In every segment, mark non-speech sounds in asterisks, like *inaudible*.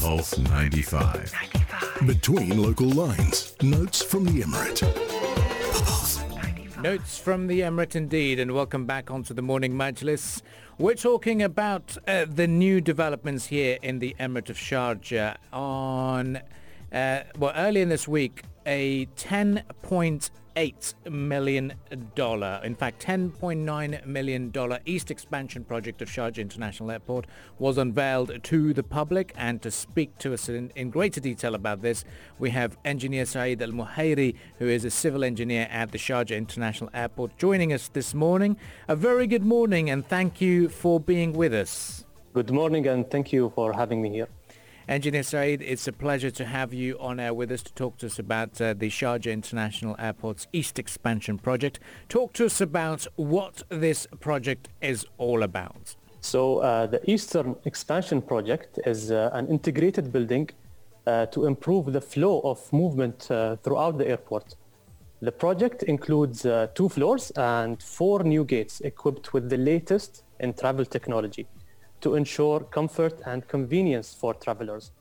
Pulse 95. Between local lines. Notes from the Emirate. Notes from the Emirate indeed, and welcome back onto the morning Majlis. We're talking about uh, the new developments here in the Emirate of Sharjah on, uh, well, earlier in this week, a 10.8 million dollar, in fact, 10.9 million dollar East Expansion project of Sharjah International Airport was unveiled to the public. And to speak to us in, in greater detail about this, we have engineer Saeed Al Muhairi, who is a civil engineer at the Sharjah International Airport, joining us this morning. A very good morning, and thank you for being with us. Good morning, and thank you for having me here. Engineer Saeed, it's a pleasure to have you on air with us to talk to us about uh, the Sharjah International Airport's East Expansion Project. Talk to us about what this project is all about. So uh, the Eastern Expansion Project is uh, an integrated building uh, to improve the flow of movement uh, throughout the airport. The project includes uh, two floors and four new gates equipped with the latest in travel technology to ensure comfort and convenience for travelers.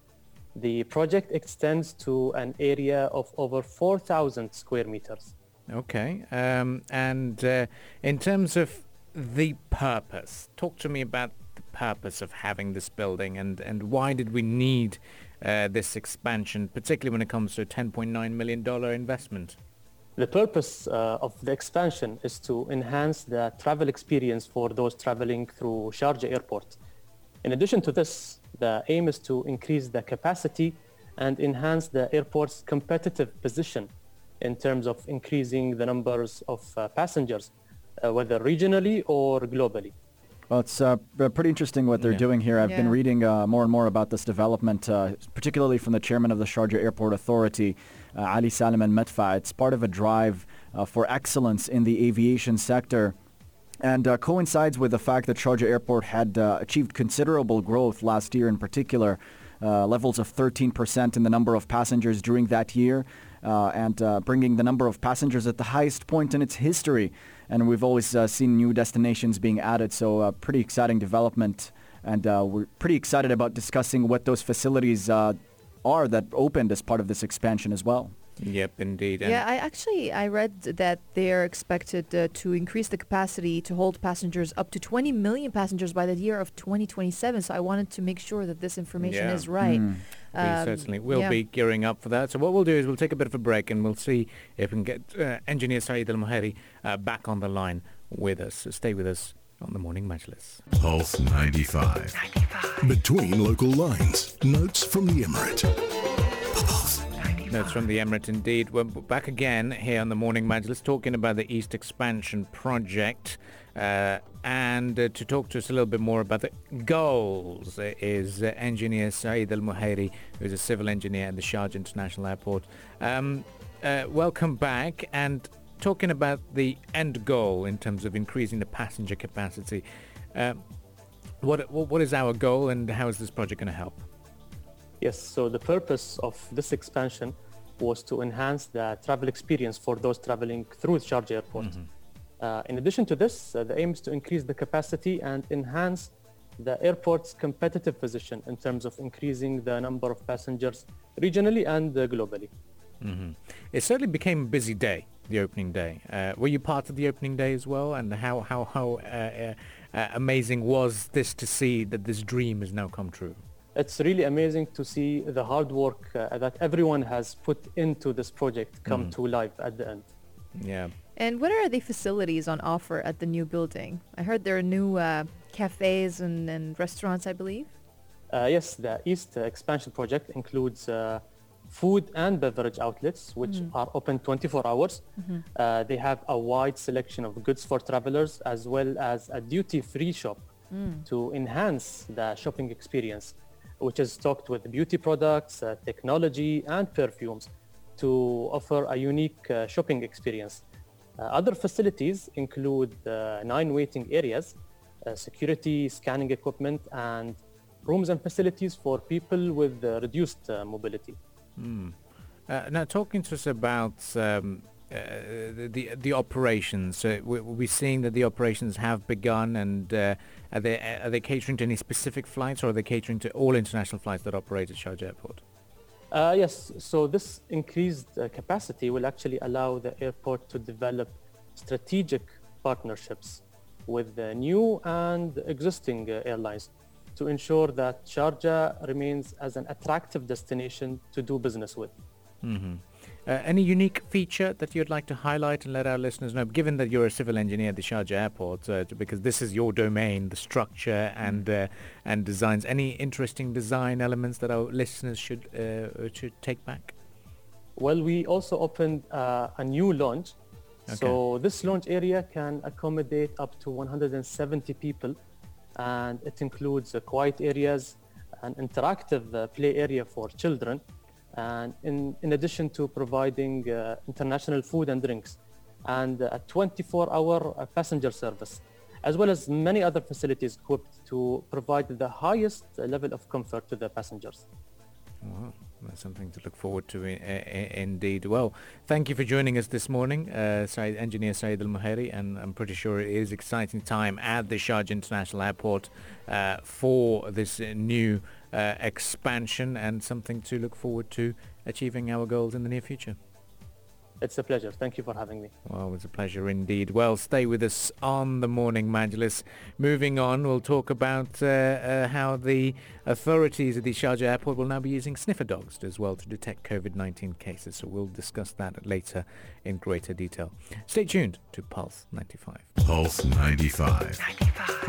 The project extends to an area of over 4,000 square meters. Okay. Um, and uh, in terms of the purpose, talk to me about the purpose of having this building and, and why did we need uh, this expansion, particularly when it comes to a $10.9 million investment? The purpose uh, of the expansion is to enhance the travel experience for those traveling through Sharjah Airport. In addition to this, the aim is to increase the capacity and enhance the airport's competitive position in terms of increasing the numbers of uh, passengers, uh, whether regionally or globally. Well, it's uh, pretty interesting what they're Yeah. doing here. I've been reading uh, more and more about this development, uh, particularly from the chairman of the Sharjah Airport Authority, uh, Ali Salim Al Madfa. It's part of a drive uh, for excellence in the aviation sector and uh, coincides with the fact that Sharjah Airport had uh, achieved considerable growth last year in particular, uh, levels of 13% in the number of passengers during that year, uh, and uh, bringing the number of passengers at the highest point in its history. And we've always uh, seen new destinations being added, so uh, pretty exciting development. And we're pretty excited about discussing what those facilities are that opened as part of this expansion as well. Yep, indeed. And Yeah, I actually I read that they're expected uh, to increase the capacity to hold passengers up to 20 million passengers by the year of 2027. So I wanted to make sure that this information Yeah. is right. Mm. we Um, certainly will yeah. be gearing up for that. So what we'll do is we'll take a bit of a break and we'll see if we can get uh, engineer Saeed Al Muhairi uh, back on the line with us. So stay with us on the morning Majlis. Pulse 95. Between local lines. Notes from the Emirate. Notes from the Emirate indeed. We're back again here on the Morning Majlis talking about the East Expansion Project uh, and uh, to talk to us a little bit more about the goals uh, is uh, engineer Saeed Al Muhairi who's a civil engineer at the Sharjah International Airport. Um, uh, welcome back and talking about the end goal in terms of increasing the passenger capacity. Uh, what, what is our goal and how is this project going to help? Yes, so the purpose of this expansion was to enhance the travel experience for those traveling through Sharjah Airport. Uh, in addition to this, uh, the aim is to increase the capacity and enhance the airport's competitive position in terms of increasing the number of passengers regionally and uh, globally. hmm It certainly became a busy day, the opening day. Uh, were you part of the opening day as well? And how how how uh, uh, uh, amazing was this to see that this dream has now come true? It's really amazing to see the hard work uh, that everyone has put into this project come Mhm. to life at the end. Yeah. And what are the facilities on offer at the new building? I heard there are new uh, cafes and, and restaurants, I believe. Uh, yes, the East uh, Expansion Project includes uh, food and beverage outlets, which Mhm. are open 24 hours. Mhm. Uh, they have a wide selection of goods for travelers, as well as a duty-free shop Mm. to enhance the shopping experience, which is stocked with beauty products, uh, technology, and perfumes to offer a unique uh, shopping experience. Uh, other facilities include uh, nine waiting areas, uh, security, scanning equipment, and rooms and facilities for people with reduced mobility. Mm. Uh, now, talking to us about um, the, the the operations. So we, we're seeing that the operations have begun, and uh, are they are they catering to any specific flights, or are they catering to all international flights that operate at Sharjah Airport? Uh, yes, so this increased uh, capacity will actually allow the airport to develop strategic partnerships with the new and existing uh, airlines to ensure that Sharjah remains as an attractive destination to do business with. Mm-hmm. Uh, any unique feature that you'd like to highlight and let our listeners know, given that you're a civil engineer at the Sharjah Airport, uh, because this is your domain, the structure and uh, and designs. Any interesting design elements that our listeners should uh, should take back? Well, we also opened uh, a new launch. Okay. So this launch area can accommodate up to 170 people, and it includes uh, quiet areas, an interactive uh, play area for children, and in, in addition to providing uh, international food and drinks, and a 24-hour uh, passenger service, as well as many other facilities equipped to provide the highest level of comfort to the passengers. Wow, something to look forward to i- i- indeed. Well, thank you for joining us this morning, uh, Engineer Saeed Al-Muhairi, and I'm pretty sure it is exciting time at the Sharjah International Airport uh, for this new uh, expansion and something to look forward to achieving our goals in the near future. It's a pleasure. Thank you for having me. Well, it was a pleasure indeed. Well, stay with us on the morning Majlis. Moving on, we'll talk about uh, uh, how the authorities at the Sharjah airport will now be using sniffer dogs as well to detect COVID-19 cases. So we'll discuss that later in greater detail. Stay tuned to Pulse 95. Pulse 95.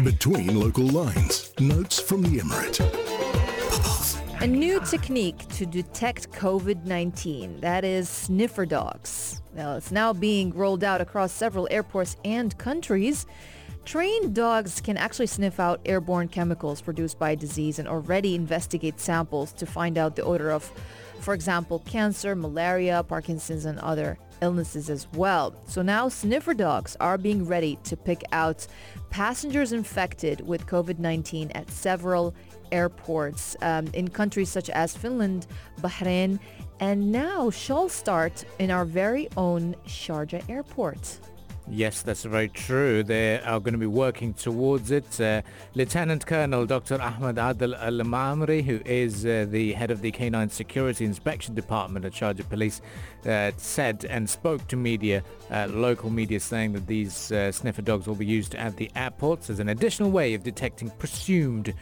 Between local lines. Notes from the Emirate. A new technique to detect COVID-19, that is sniffer dogs. Now, it's now being rolled out across several airports and countries. Trained dogs can actually sniff out airborne chemicals produced by disease and already investigate samples to find out the odor of, for example, cancer, malaria, Parkinson's, and other illnesses as well. So now sniffer dogs are being ready to pick out passengers infected with COVID-19 at several airports um, in countries such as Finland, Bahrain, and now shall start in our very own Sharjah airport. Yes, that's very true. They are going to be working towards it. Uh, Lieutenant Colonel Dr. Ahmed Adel Al-Mamri, who is uh, the head of the Canine Security Inspection Department at Sharjah Police, uh, said and spoke to media, uh, local media, saying that these uh, sniffer dogs will be used at the airports as an additional way of detecting presumed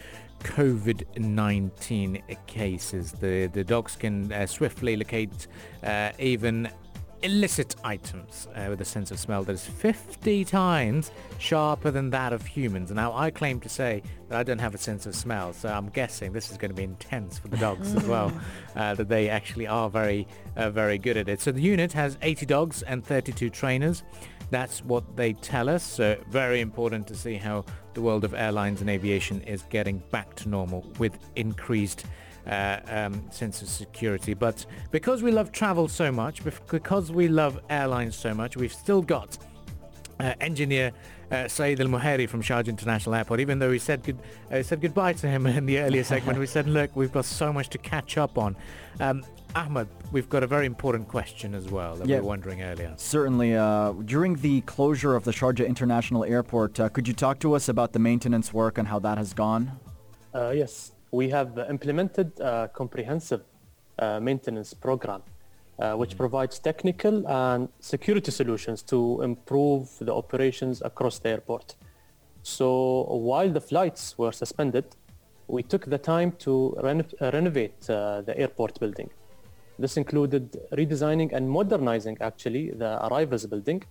COVID-19 cases. The, the dogs can uh, swiftly locate uh, even illicit items uh, with a sense of smell that is 50 times sharper than that of humans. Now, I claim to say that I don't have a sense of smell, so I'm guessing this is going to be intense for the dogs as well, *laughs* uh, that they actually are very, uh, very good at it. So the unit has 80 dogs and 32 trainers. That's what they tell us. So very important to see how the world of airlines and aviation is getting back to normal with increased uh, um, sense of security. But because we love travel so much, because we love airlines so much, we've still got uh, engineer uh, Saeed Al Muhairi from Sharjah International Airport. Even though we said good, uh, said goodbye to him *laughs* in the earlier segment, we said, look, we've got so much to catch up on. Um, Ahmed, we've got a very important question as well that Yeah. we were wondering earlier. Certainly. Uh, during the closure of the Sharjah International Airport, uh, could you talk to us about the maintenance work and how that has gone? Uh, yes, we have implemented a comprehensive uh, maintenance program, uh, which provides technical and security solutions to improve the operations across the airport. So while the flights were suspended, we took the time to reno- renovate uh, the airport building. This included redesigning and modernizing actually the arrivals building,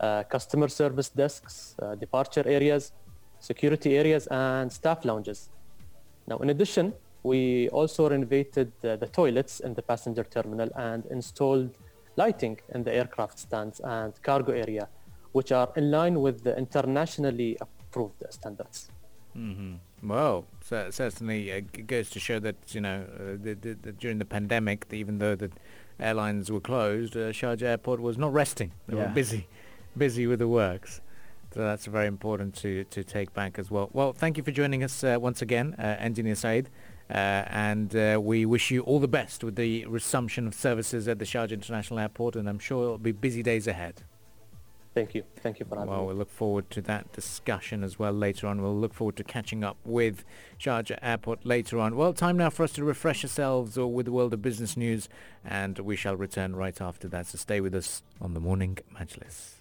uh, customer service desks, uh, departure areas, security areas, and staff lounges. Now, in addition, we also renovated uh, the toilets in the passenger terminal and installed lighting in the aircraft stands and cargo area, which are in line with the internationally approved standards. hmm Well, cer- certainly uh, g- goes to show that you know uh, the, the, the, during the pandemic, even though the airlines were closed, uh, Sharjah Airport was not resting. They were busy, busy with the works. So that's very important to, to take back as well. Well, thank you for joining us uh, once again, uh, Engineer Saeed. and uh, we wish you all the best with the resumption of services at the Sharjah International Airport, and I'm sure it'll be busy days ahead. Thank you. Thank you for having well, me. we'll look forward to that discussion as well later on. We'll look forward to catching up with Sharjah Airport later on. Well, time now for us to refresh ourselves with the world of business news, and we shall return right after that. So stay with us on the Morning Majlis.